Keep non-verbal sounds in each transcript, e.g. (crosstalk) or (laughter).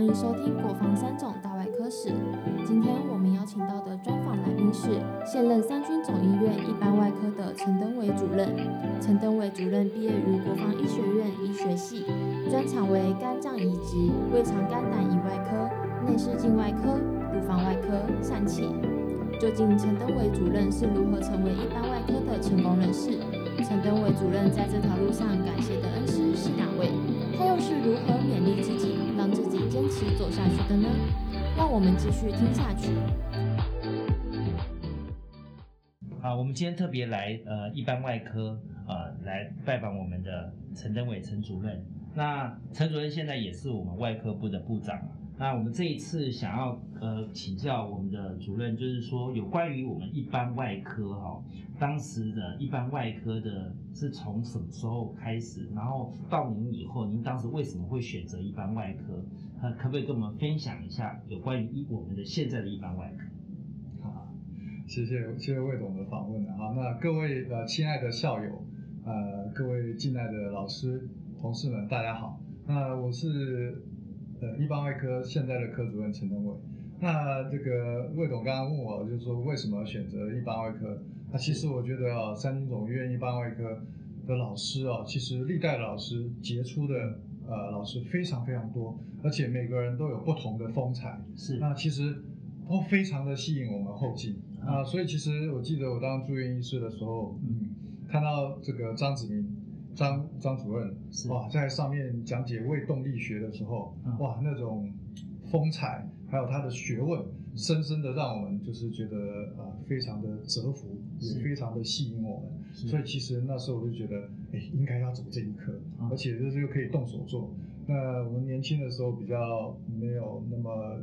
欢迎收听《国防三种大外科史》。今天我们邀请到的专访来宾是现任三军总医院一般外科的陈登伟主任。陈登伟主任毕业于国防医学院医学系，专长为肝脏移植、胃肠肝胆胰外科、内视镜外科、乳房外科、疝气。究竟陈登伟主任是如何成为一般外科的成功人士？陈登伟主任在这条路上感谢的恩师是哪位？他又是如何勉励自己，一起走下去的呢？让我们继续听下去。好，我们今天特别来呃一般外科呃来拜访我们的陈登伟陈主任。那陈主任现在也是我们外科部的部长。那我们这一次想要呃请教我们的主任，就是说有关于我们一般外科哈，当时的一般外科的是从什么时候开始，然后到您以后，您当时为什么会选择一般外科？呃，可不可以跟我们分享一下有关于一我们的现在的一般外科？好，谢谢谢谢魏董的访问啊。那各位呃亲爱的校友，呃各位敬爱的老师同事们，大家好。那我是。呃，一般外科现在的科主任陈登伟，那这个魏董刚刚问我，就是说为什么选择一般外科？那其实我觉得啊，三军总医院一般外科的老师啊，其实历代的老师杰出的呃老师非常非常多，而且每个人都有不同的风采，是那其实都非常的吸引我们后进啊。所以其实我记得我当住院医师的时候，嗯，看到这个张子明。张张主任哇，在上面讲解胃动力学的时候，哇，那种风采还有他的学问，深深的让我们就是觉得啊，非常的折服，也非常的吸引我们。所以其实那时候我就觉得，哎，应该要走这一科，而且就是又可以动手做。那我们年轻的时候比较没有那么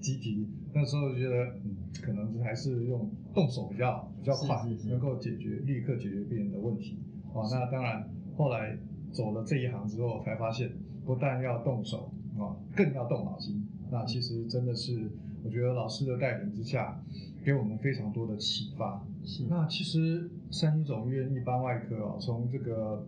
积极，那时候觉得，嗯，可能还是用动手比较比较快，能够解决立刻解决病人的问题。哦，那当然。后来走了这一行之后，才发现不但要动手啊，更要动脑筋。那其实真的是，我觉得老师的带领之下，给我们非常多的启发。是。那其实三军总医院一般外科啊，从这个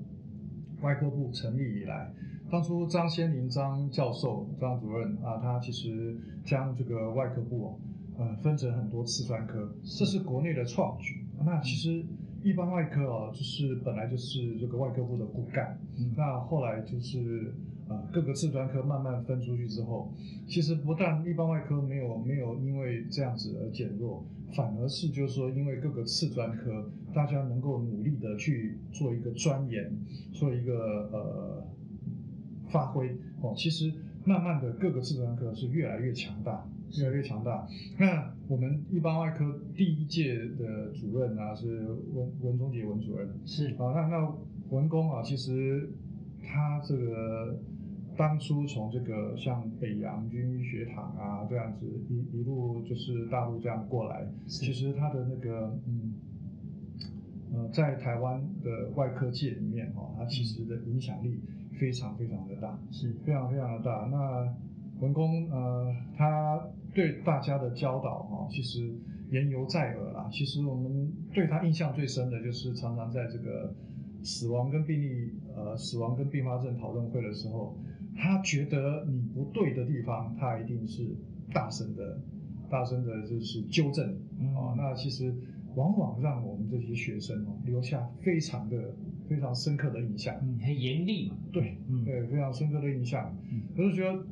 外科部成立以来，当初张先林张教授、张主任啊，他其实将这个外科部呃分成很多次专科，这是国内的创举。那其实。一般外科啊，就是本来就是这个外科部的骨干，那后来就是呃各个次专科慢慢分出去之后，其实不但一般外科没有没有因为这样子而减弱，反而是就是说因为各个次专科大家能够努力的去做一个钻研，做一个呃发挥。哦，其实慢慢的各个次专科是越来越强大。越来越强大。那我们一般外科第一届的主任啊，是文文忠杰文主任。是啊，那那文工啊，其实他这个当初从这个像北洋军医学堂啊这样子一一路就是大陆这样过来，其实他的那个嗯呃，在台湾的外科界里面哈，他其实的影响力非常非常的大，是非常非常的大。那文工呃，他对大家的教导哈，其实言犹在耳啦。其实我们对他印象最深的就是常常在这个死亡跟病例呃死亡跟并发症讨论会的时候，他觉得你不对的地方，他一定是大声的大声的就是纠正啊。那其实往往让我们这些学生哦留下非常的非常深刻的印象。嗯，很严厉嘛。对，对，非常深刻的印象。我就觉得。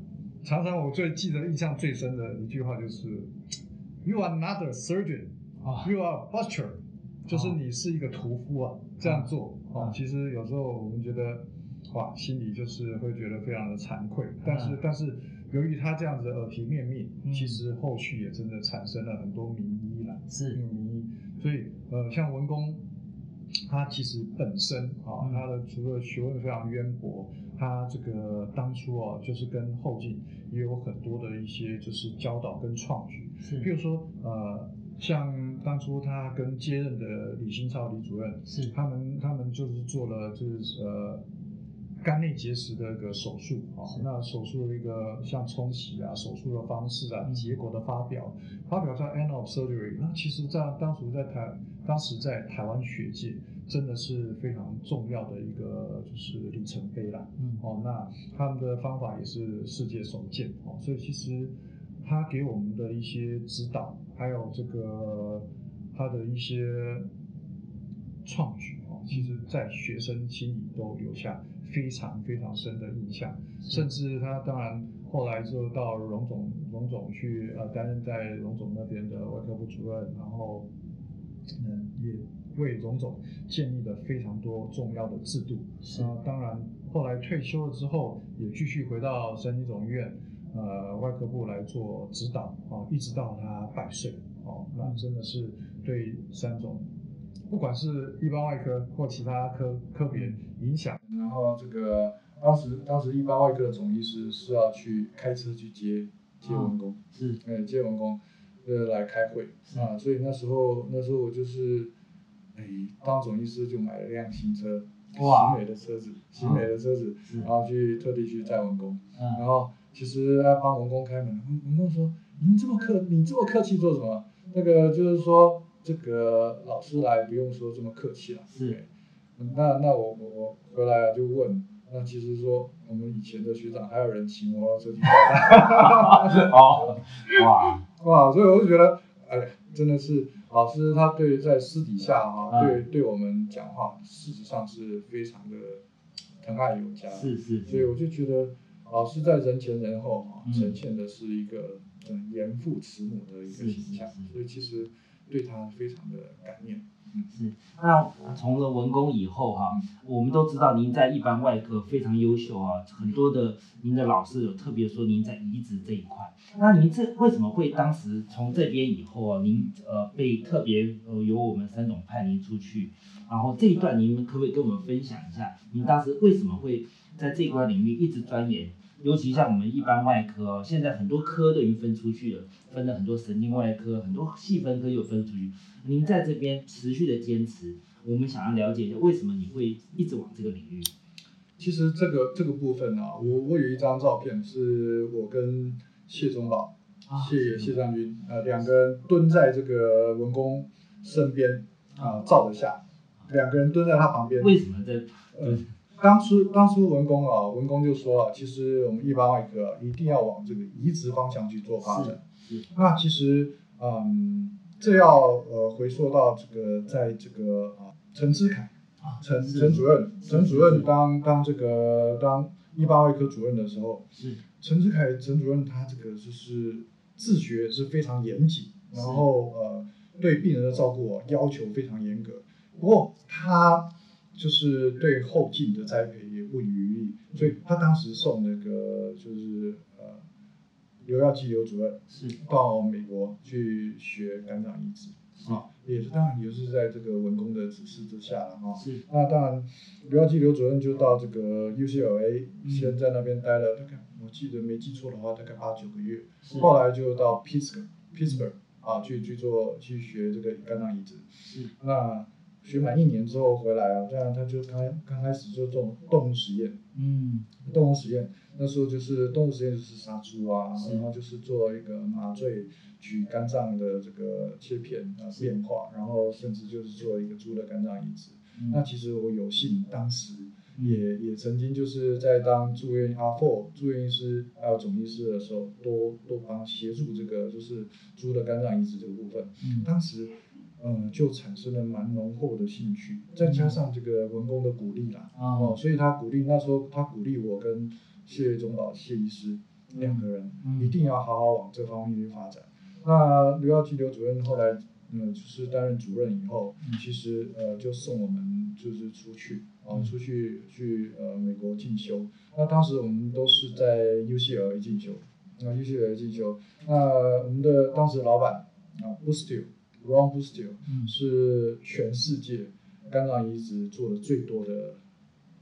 常常我最记得印象最深的一句话就是，“You are not a surgeon, you are a butcher”，就是你是一个屠夫啊。这样做啊，其实有时候我们觉得，哇，心里就是会觉得非常的惭愧。但是，但是由于他这样子耳提面命，其实后续也真的产生了很多名医了，是名医。所以，呃，像文工。他其实本身啊，他的除了学问非常渊博，他这个当初啊，就是跟后进也有很多的一些就是教导跟创举。是，比如说呃，像当初他跟接任的李新超李主任，是他们他们就是做了就是呃肝内结石的一个手术啊，那手术的一个像冲洗啊，手术的方式啊，结果的发表，发表在《End of Surgery》。那其实，在当时在台当时在台湾学界。真的是非常重要的一个就是里程碑啦。嗯哦，那他们的方法也是世界首见哦，所以其实他给我们的一些指导，还有这个他的一些创举哦，其实在学生心里都留下非常非常深的印象，甚至他当然后来就到荣总荣总去呃担任在荣总那边的外科部主任，然后嗯也为荣总建立了非常多重要的制度。是呃，当然后来退休了之后，也继续回到三军总医院呃外科部来做指导啊，一直到他百岁哦，那真的是对三总。不管是一般外科或其他科科别影响，然后这个当时当时一般外科的总医师是要去开车去接接文工，是。呃接文工，呃来开会啊，所以那时候那时候我就是，哎当总医师就买了辆新车，哇新美的车子，新美的车子，是然后去特地去载文工，然嗯后其实要帮文工开门，文文工说：“您这么客，你这么客气做什么？那个就是说，这个老师来不用说这么客气了。”是。对，嗯那那我我我回来了就问，那其实说我们以前的学长还有人骑摩托车 (laughs) 哇。(laughs) 哇，所以我就觉得，哎，真的是老师他对在私底下哈、嗯。对对我们讲话，事实上是非常的疼爱有加。是是所以我就觉得老师在人前人后啊，嗯。呈现的是一个嗯严父慈母的一个形象所以其实对他非常的感念。嗯，是，那从了文工以后哈、我们都知道您在一般外科非常优秀啊，很多的您的老师有特别说您在移植这一块，那您这为什么会当时从这边以后啊，您呃被特别呃由我们三总派您出去，然后这一段您可不可以跟我们分享一下，您当时为什么会在这一块领域一直钻研？尤其像我们一般外科哦，现在很多科都已经分出去了，分了很多神经外科，很多细分科又分出去。您在这边持续的坚持，我们想要了解一下为什么你会一直往这个领域？其实这个这个部分啊，我我有一张照片，是我跟谢宗老、啊谢谢将军呃两个人蹲在这个文工身边啊、照着下，两个人蹲在他旁边。为什么在？呃，当初当初文工啊，文工就说啊，其实我们一般外科啊，一定要往这个移植方向去做发展。那其实，嗯，这要呃回溯到这个，在这个啊，陈之凯，啊陈陈主任，陈主任当当这个当一般外科主任的时候，是。陈之凯陈主任他这个就是自学是非常严谨，然后呃对病人的照顾啊要求非常严格。不过他就是对后进的栽培也不遗余力，所以他当时送那个就是呃刘耀基刘主任是到美国去学肝脏移植啊，也是当然也是在这个文工的指示之下了哈。是那当然，刘耀基刘主任就到这个 UCLA，、嗯先在那边待了大概我记得没记错的话，大概八九个月。是后来就到 Pittsburgh Pittsburgh 啊去去做去学这个肝脏移植。是那学满一年之后回来啊，这样他就刚刚开始做动动物实验，嗯动物实验那时候就是动物实验就是杀猪啊，然后就是做一个麻醉取肝脏的这个切片啊变化，然后甚至就是做一个猪的肝脏移植。嗯那其实我有幸当时也也曾经就是在当住院阿 four 住院医师还有总医师的时候，多多帮协助这个就是猪的肝脏移植这个部分。嗯当时嗯就产生了蛮浓厚的兴趣，再加上这个文工的鼓励啦，哦，哦所以他鼓励那时候他鼓励我跟谢宗宝谢医师两个人嗯一定要好好往这方面去发展。那刘耀基刘主任后来嗯就是担任主任以后，嗯其实呃就送我们就是出去哦、嗯出去去呃美国进修。那当时我们都是在 UCLA 进修，那 UCLA 进修，那我们的当时老板啊 Bustil Ron Bustil 嗯是全世界肝脏移植做的最多的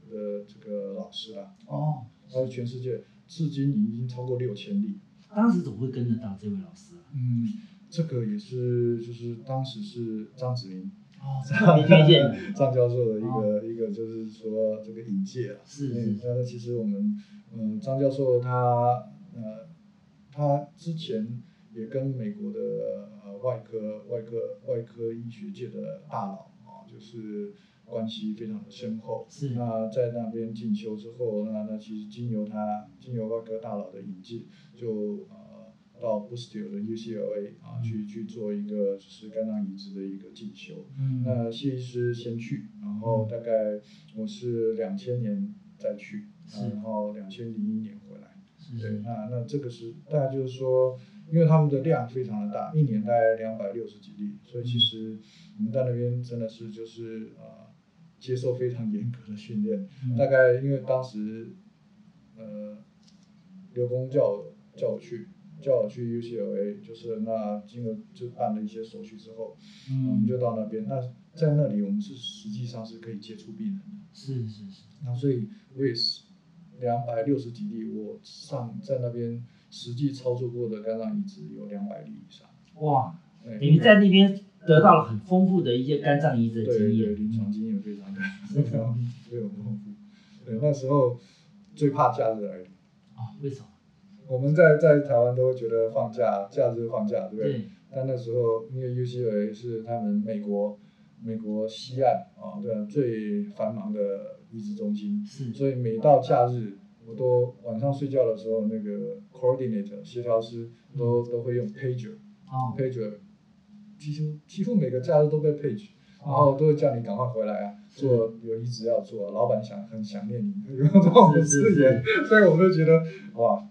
呃这个老师啊，哦，他是全世界至今已经超过六千例。当时怎么会跟得到这位老师啊？嗯，这个也是就是当时是张子明哦，特别推荐的，(laughs) 张教授的一个、一个就是说这个引介啊。是那其实我们嗯张教授他呃他之前也跟美国的呃外科外科外科医学界的大佬啊，就是关系非常的深厚。是那在那边进修之后，那那其实经由他经由外科大佬的引进，就呃到 Boston 的 UCLA 啊、嗯去去做一个就是肝脏移植的一个进修。嗯那谢医师先去，然后大概我是两千年再去，然后两千零一年回来。对，那那这个是大概就是说，因为他们的量非常的大，一年大概两百六十几例，所以其实我们在那边真的是就是呃接受非常严格的训练。嗯大概因为当时呃刘工叫我叫我去叫我去 UCLA，就是那经过就办了一些手续之后，我们嗯就到那边。那在那里我们是实际上是可以接触病人的。是是是那所以我也是两百六十几例，我上在那边实际操作过的肝脏移植有两百例以上。哇，对等于在那边得到了很丰富的一些肝脏移植的对对经验，临床经验非常的非常 (laughs) 非常丰富。对，那时候最怕假日来临。哦，为什么？我们在在台湾都会觉得放假，假日放假，对不对？对，但那时候因为 UCLA 是他们美国美国西岸啊，对啊最繁忙的移植中心，是所以每到假日，我都晚上睡觉的时候，那个 coordinator 协调师都都会用 pager 哦。pager，几乎几乎每个假日都被 page，然后都会叫你赶快回来啊，做有一直要做，老板想很想念你，有这种是是字眼，所以我就觉得哇，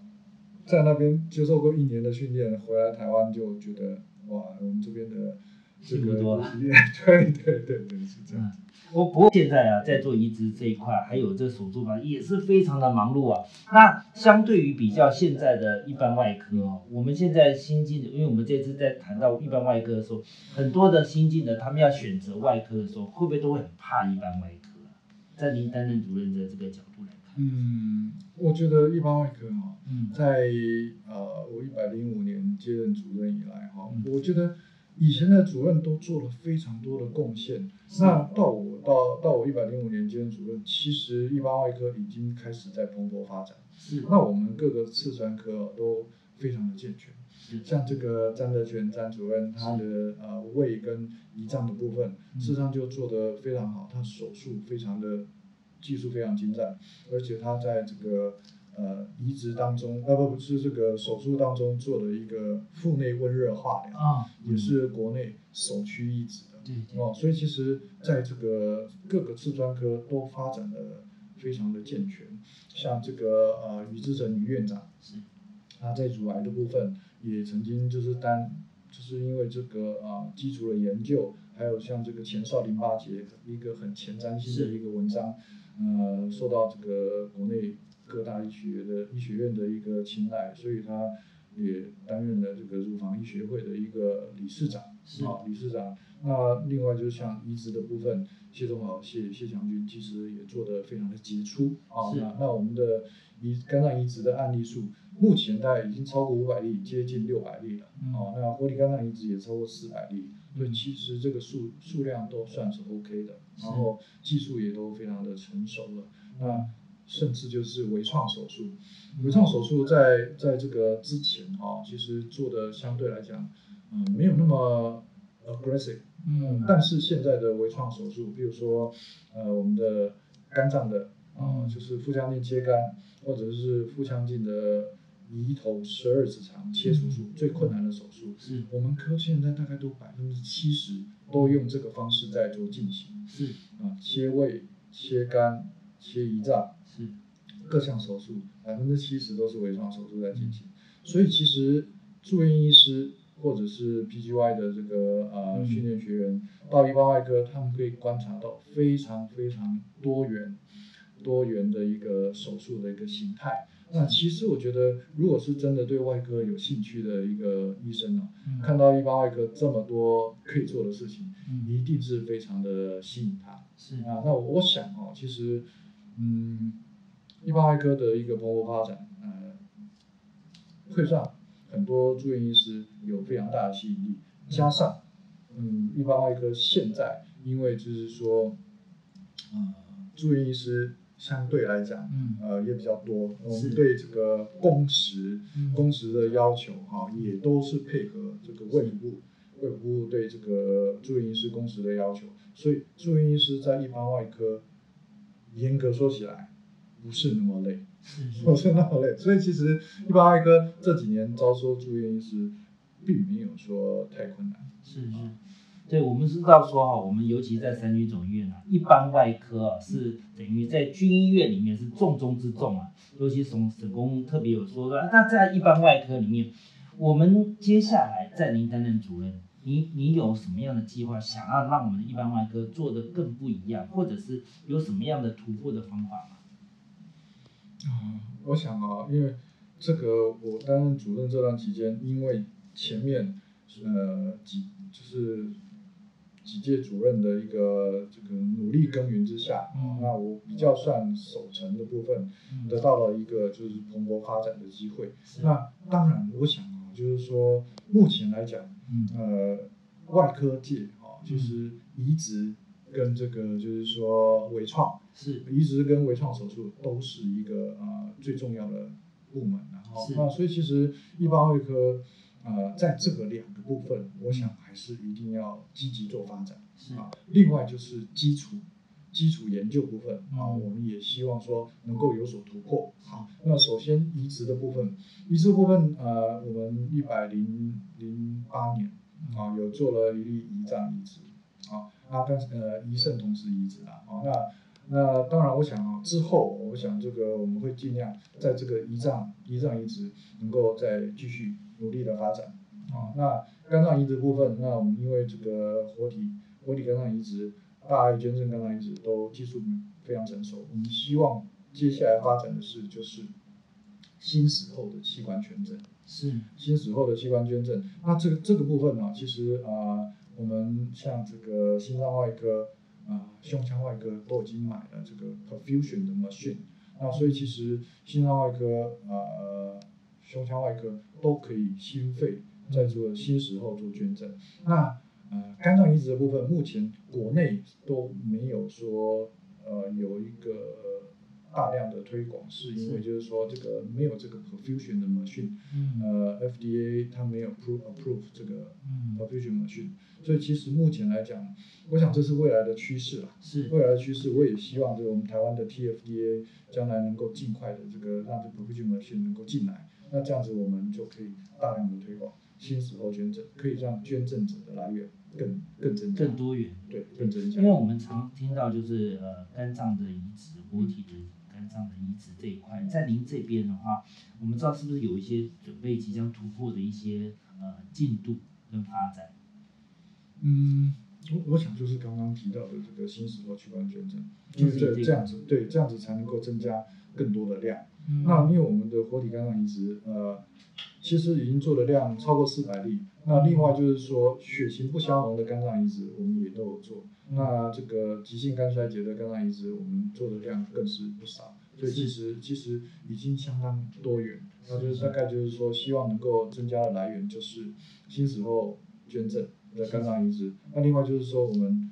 在那边接受过一年的训练，回来台湾就觉得哇，我们这边的这个幸福多了对对对对是这样。我不过现在啊，在做移植这一块，还有这手术房也是非常的忙碌啊。那相对于比较现在的一般外科哦，我们现在新进的，因为我们这次在谈到一般外科的时候，很多的新进的他们要选择外科的时候，会不会都会很怕一般外科啊？在您担任主任的这个角度来看，嗯，我觉得一般外科哈、嗯在呃我一百零五年接任主任以来哈、嗯我觉得以前的主任都做了非常多的贡献。那到我到到我一百零五年接任主任，其实一般外科已经开始在蓬勃发展。是那我们各个次专科哦都非常的健全。像这个张德全张主任，他的呃胃跟胰脏的部分，嗯事实上就做得非常好，他手术非常的技术非常精湛，而且他在这个呃移植当中，呃不不是这个手术当中做的一个腹内温热化疗，啊，也是国内首屈一指的。对对哦，所以其实在这个各个次专科都发展的非常的健全，像这个呃于志成于院长，是他在乳癌的部分也曾经就是担，就是因为这个啊、基础的研究，还有像这个前哨淋巴结一个很前瞻性的一个文章，呃，受到这个国内各大医学的医学院的一个青睐，所以他也担任了这个乳房医学会的一个理事长，是啊，理事长。那另外就是像移植的部分，谢宗豪谢谢强军其实也做得非常的杰出啊。是那那我们的移肝脏移植的案例数，目前大概已经超过五百例，接近六百例了。嗯哦，那活体肝脏移植也超过四百例，所以其实这个数数量都算是 OK 的，然后技术也都非常的成熟了。那甚至就是微创手术，微创手术在在这个之前啊、其实做的相对来讲，嗯、没有那么 aggressive。嗯。但是现在的微创手术，比如说，呃，我们的肝脏的啊、嗯就是腹腔镜切肝，或者是腹腔镜的胰头十二指肠切除术，最困难的手术，是。我们科现在大概都百分之七十都用这个方式在做进行是。啊，切胃、切肝、切胰脏，是。各项手术百分之七十都是微创手术在进行，所以其实住院医师或者是 PGY 的这个呃嗯。训练学员到一般外科，他们可以观察到非常非常多元多元的一个手术的一个形态。那其实我觉得，如果是真的对外科有兴趣的一个医生呢、嗯。看到一般外科这么多可以做的事情，嗯。一定是非常的吸引他。是。啊，那我想哦，其实，嗯，一般外科的一个蓬勃发展，呃，会让很多住院医师有非常大的吸引力，加上，嗯，一般外科现在因为就是说，呃，住院医师相对来讲，嗯。呃，也比较多，我们对这个工时嗯。工时的要求哈、也都是配合这个卫生部卫生部对这个住院医师工时的要求，所以住院医师在一般外科严格说起来不是那么累，不是那么累。所以其实一般外科这几年招收住院医师并没有说太困难。是是，对我们知道说哈，我们尤其在三军总医院啊，一般外科啊是等于在军医院里面是重中之重啊。尤其从沈工特别有说的，那在一般外科里面，我们接下来在您担任主任，你你有什么样的计划，想要让我们的一般外科做的更不一样，或者是有什么样的突破的方法吗？啊，我想啊，因为这个我担任主任这段期间，因为前面呃几就是几届主任的一个这个努力耕耘之下，嗯那我比较算守成的部分，得到了一个就是蓬勃发展的机会。那当然，我想啊，就是说目前来讲，嗯呃，外科界啊，其实移植跟这个就是说微创。是移植跟微创手术都是一个呃最重要的部门，然后那所以其实一般外科呃在这个两个部分，我想还是一定要积极做发展是啊。另外就是基础基础研究部分啊，嗯我们也希望说能够有所突破。好，那首先移植的部分，移植部分呃，我们一百零零八年啊有做了一例胰脏移植啊，啊但是呃胰肾同时移植啊，哦那。那当然，我想啊，之后我想这个我们会尽量在这个胰脏胰脏移植能够再继续努力的发展啊。那肝脏移植部分，那我们因为这个活体活体肝脏移植、大爱捐赠肝脏移植都技术非常成熟，我们希望接下来发展的是就是新死后的器官捐赠。是新死后的器官捐赠，那这个这个部分呢，其实啊、呃我们像这个心脏外科啊、胸腔外科都已经买了这个 perfusion 的 machine，那所以其实心脏外科呃胸腔外科都可以心肺在做新死后做捐赠。那呃肝脏移植的部分，目前国内都没有说呃有一个大量的推广，是因为就是说这个没有这个 perfusion 的 machine。嗯呃，FDA 它没有 approve approve 这个嗯 perfusion machine，所以其实目前来讲，我想这是未来的趋势啦。是未来的趋势，我也希望就是我们台湾的 TFDA 将来能够尽快的这个让这 perfusion machine 能够进来，那这样子我们就可以大量的推广新死后捐赠，可以让捐赠者的来源更更增加，更多元。对更增加因为。我们常听到就是呃肝脏的移植、活体的肝脏的移植这一块，在您这边的话，我们知道是不是有一些准备即将突破的一些呃进度跟发展？嗯，我我想就是刚刚提到的这个新石头器官捐赠，就是这这这样子对这样子才能够增加更多的量。嗯那因为我们的活体肝脏移植，呃，其实已经做的量超过四百例。那另外就是说，血型不相同的肝脏移植，我们也都有做。那这个急性肝衰竭的肝脏移植，我们做的量更是不少。所以其实其实已经相当多元。那就是大概就是说，希望能够增加的来源就是新死后捐赠的肝脏移植。那另外就是说，我们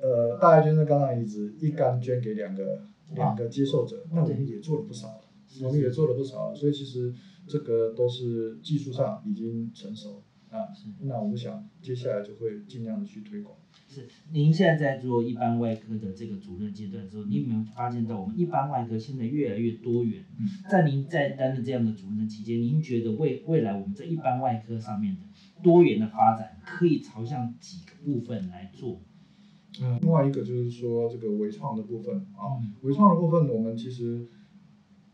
呃大爱捐赠肝脏移植，一肝捐给两个两个接受者，那我们也做了不少了。我们也做了不少了，所以其实这个都是技术上已经成熟啊。是那我们想接下来就会尽量的去推广。是，您现在在做一般外科的这个主任阶段的时候，你有没有发现到我们一般外科现在越来越多元？嗯在您在担任这样的主任期间，您觉得未未来我们在一般外科上面的多元的发展，可以朝向几个部分来做？嗯，另外一个就是说这个微创的部分啊嗯，微创的部分我们其实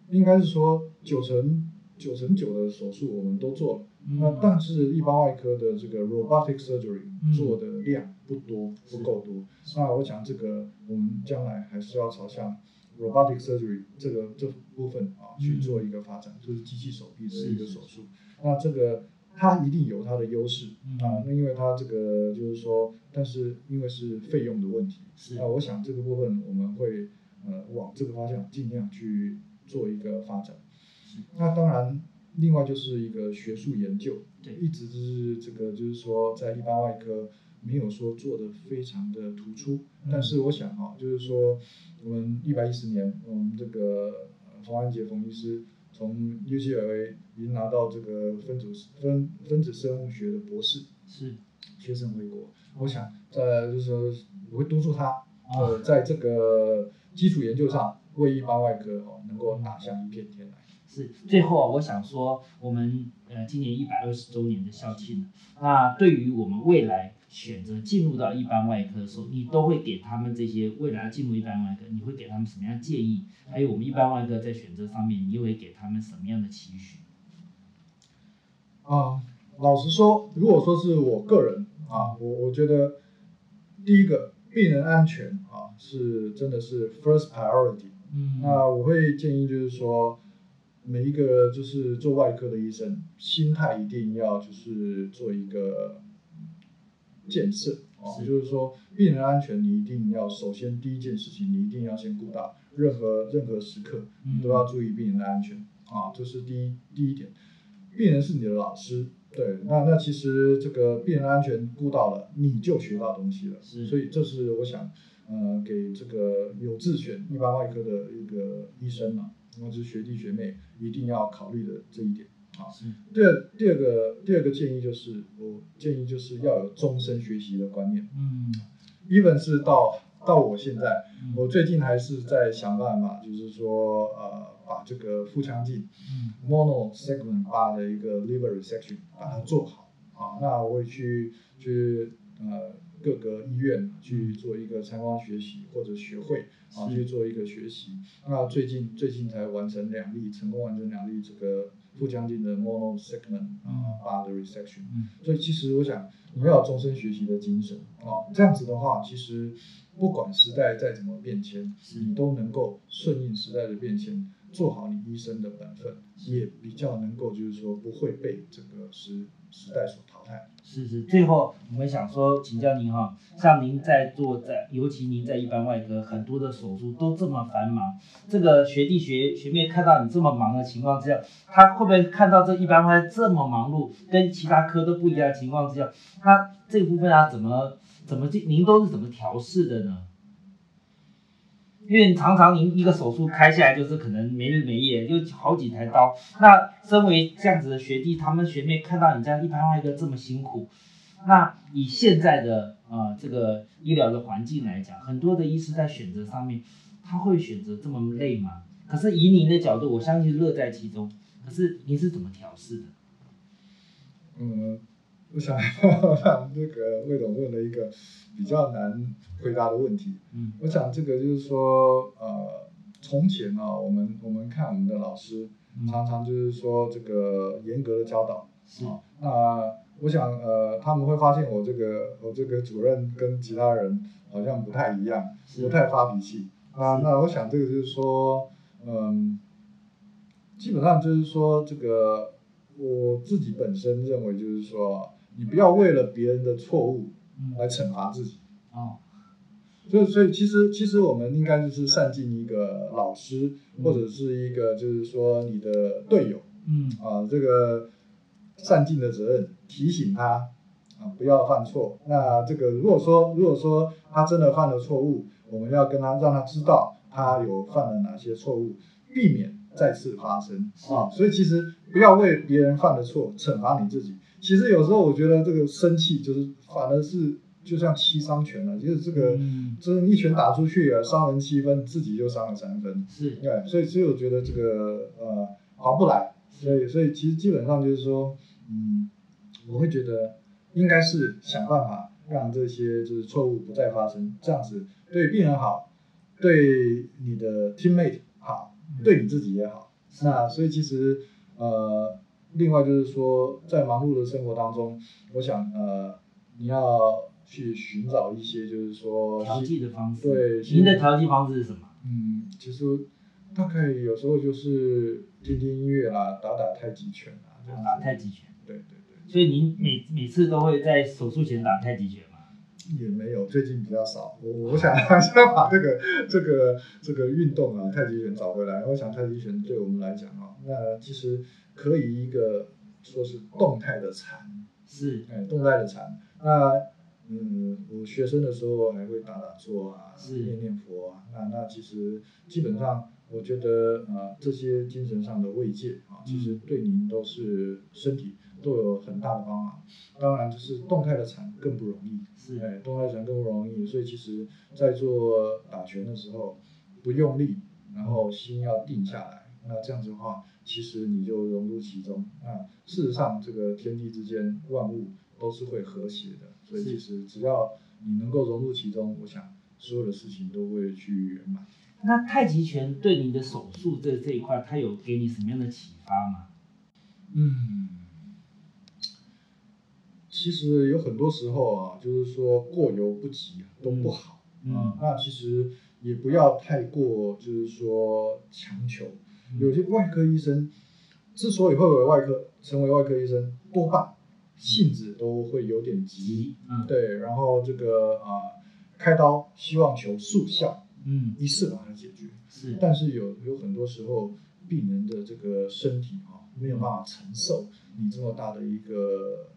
应该是说九成九成九的手术我们都做了，嗯那但是一般外科的这个 robotic surgery 嗯。做的量不多，不够多。那我想这个我们将来还是要朝向 robotic surgery 这个这部分啊去做一个发展，就是机器手臂的一个手术。那这个它一定有它的优势嗯。啊，那因为它这个就是说，但是因为是费用的问题，是。那我想这个部分我们会呃往这个方向尽量去做一个发展。那当然，另外就是一个学术研究，对。一直是这个就是说在一般外科没有说做的非常的突出，但是我想啊，就是说我们一百一十年，我们这个呃冯安杰冯医师从 UCLA 已经拿到这个分子分分子生物学的博士是。学生回国，我想在就是说我会督促他，呃，在这个基础研究上为一般外科哦能够打下一片天来。是最后啊，我想说，我们呃今年一百二十周年的校庆，那对于我们未来选择进入到一般外科的时候，你都会给他们这些未来进入一般外科，你会给他们什么样建议？还有我们一般外科在选择上面，你又会给他们什么样的期许？啊，老实说，如果说是我个人啊，我我觉得第一个病人安全啊是真的是 first priority。嗯，那我会建议就是说。每一个就是做外科的医生，心态一定要就是做一个建设。也，就是说病人安全，你一定要首先第一件事情，你一定要先顾到，任何任何时刻你都要注意病人的安全。啊，这是第一第一点。病人是你的老师，对，那那其实这个病人安全顾到了，你就学到东西了，所以这是我想呃给这个有自选一般外科的一个医生嘛。或者是学弟学妹一定要考虑的这一点啊。第二第二个第二个建议就是，我建议就是要有终身学习的观念。嗯，even 是到到我现在，我最近还是在想办法，就是说呃把这个腹腔镜，嗯，mono segment 把的一个 liver resection 把它做好啊。那我会去去呃。各个医院去做一个参观学习或者学会啊，去做一个学习。那最近最近才完成两例，成功完成两例这个腹腔镜的 mono segment 啊 bar 的 resection。所以其实我想你要有终身学习的精神啊，这样子的话，其实不管时代再怎么变迁，你都能够顺应时代的变迁，做好你医生的本分，也比较能够就是说不会被这个时时代所淘汰。是是，最后我们想说，请教您哈，像您在做在，尤其您在一般外科，很多的手术都这么繁忙，这个学弟学学妹看到你这么忙的情况之下，他会不会看到这一般外科这么忙碌，跟其他科都不一样的情况之下，那这部分啊怎么怎么这您都是怎么调试的呢？因为常常您一个手术开下来就是可能没日没夜，就好几台刀。那身为这样子的学弟，他们学妹看到你这样一拍外科这么辛苦，那以现在的呃这个医疗的环境来讲，很多的医师在选择上面，他会选择这么累吗？可是以您的角度，我相信乐在其中。可是您是怎么调试的？嗯。我想 (laughs) 让这个魏总问了一个比较难回答的问题。嗯，我想这个就是说，呃，从前啊，我们我们看我们的老师，常常就是说这个严格的教导。啊，那我想呃，他们会发现我这个我这个主任跟其他人好像不太一样，不太发脾气。啊，那我想这个就是说，嗯，基本上就是说这个我自己本身认为就是说。你不要为了别人的错误来惩罚自己啊，所以所以其实其实我们应该就是善尽一个老师或者是一个就是说你的队友，嗯啊这个善尽的责任，提醒他啊不要犯错。那这个如果说如果说他真的犯了错误，我们要跟他让他知道他有犯了哪些错误，避免再次发生啊。所以其实不要为别人犯的错惩罚你自己。其实有时候我觉得这个生气就是反而是就像七伤拳了，就是这个，就是一拳打出去啊，伤人七分，自己就伤了三分。是，对，所以所以我觉得这个呃划不来，所以所以其实基本上就是说，嗯，我会觉得应该是想办法让这些就是错误不再发生，这样子对病人好，对你的 teammate 好，对你自己也好。那所以其实呃。另外就是说，在忙碌的生活当中，我想呃，你要去寻找一些就是说调剂的方式。对，您的调剂方式是什么？嗯，其实大概有时候就是听听音乐啦，打打太极拳啊，打太极拳。对对对。所以您每每次都会在手术前打太极拳吗？也没有，最近比较少。我我想 (laughs) 想把这个这个这个运动啊，太极拳找回来。我想太极拳对我们来讲啊，那其实。可以一个说是动态的禅，是，哎，动态的禅。那，嗯，我学生的时候还会打打坐啊，念念佛啊。那那其实基本上，我觉得呃，这些精神上的慰藉啊，其实对您都是身体都有很大的帮忙。当然，就是动态的产更不容易，是，哎，动态产更不容易。所以其实，在做打拳的时候，不用力，然后心要定下来，那这样子的话，其实你就融入其中。那事实上，这个天地之间万物都是会和谐的，所以其实只要你能够融入其中，我想所有的事情都会去圆满。那太极拳对你的手术这这一块，它有给你什么样的启发吗？嗯，其实有很多时候啊，就是说过犹不及都不好啊。那其实也不要太过，就是说强求。有些外科医生之所以会为外科成为外科医生，多半性子都会有点急。嗯，对。然后这个啊，开刀希望求速效，嗯，一次把它解决。是。但是有有很多时候，病人的这个身体啊，没有办法承受你这么大的一个呃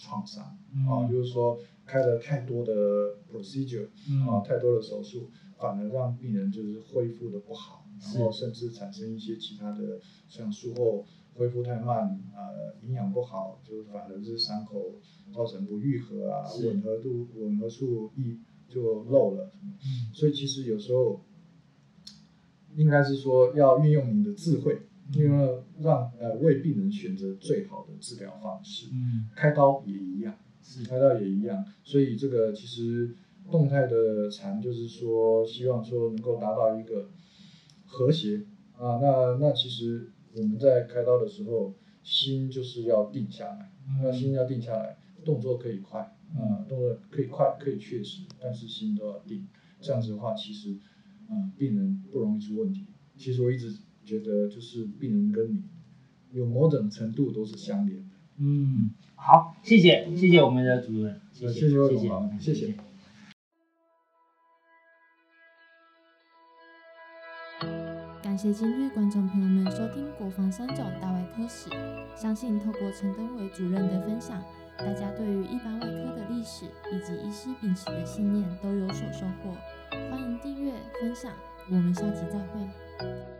创伤啊，就是说开了太多的 procedure 啊，太多的手术，反而让病人就是恢复的不好。然后甚至产生一些其他的，像术后恢复太慢，呃，营养不好，就是反而是伤口造成不愈合啊，吻合度吻合处一就漏了。嗯，所以其实有时候应该是说要运用你的智慧，因为让呃为病人选择最好的治疗方式。嗯，开刀也一样，是开刀也一样。所以这个其实动态的禅就是说，希望说能够达到一个。和谐啊，那那其实我们在开刀的时候，心就是要定下来，那心要定下来，动作可以快啊，动作可以快，可以确实，但是心都要定。这样子的话，其实啊，病人不容易出问题。其实我一直觉得，就是病人跟你有某种程度都是相连的。嗯，好，谢谢，谢谢我们的主任，谢谢，谢谢，谢谢。感谢今日观众朋友们收听《国防三种大外科史》，相信透过陈登伟主任的分享，大家对于一般外科的历史以及医师秉持的信念都有所收获。欢迎订阅分享，我们下期再会。